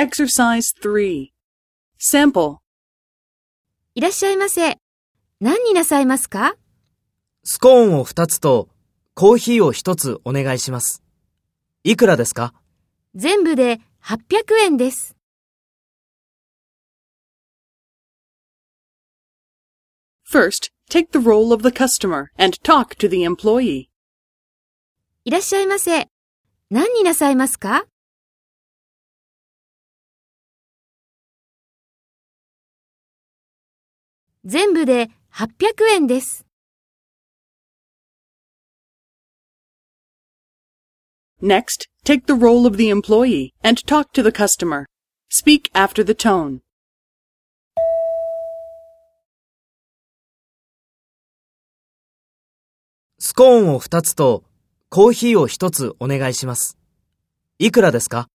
Exercise 3. Sample. いらっしゃいませ。何になさいますか？スコーンを2つとコーヒーを1つお願いします。いくらですか？全部で800円です。First, take the role of the customer and talk to the employee. いらっしゃいませ。何になさいますか？全部で800円です。Next, take the role of the employee and talk to the customer. Speak after the tone. スコーンを2つとコーヒーを1つお願いします。いくらですか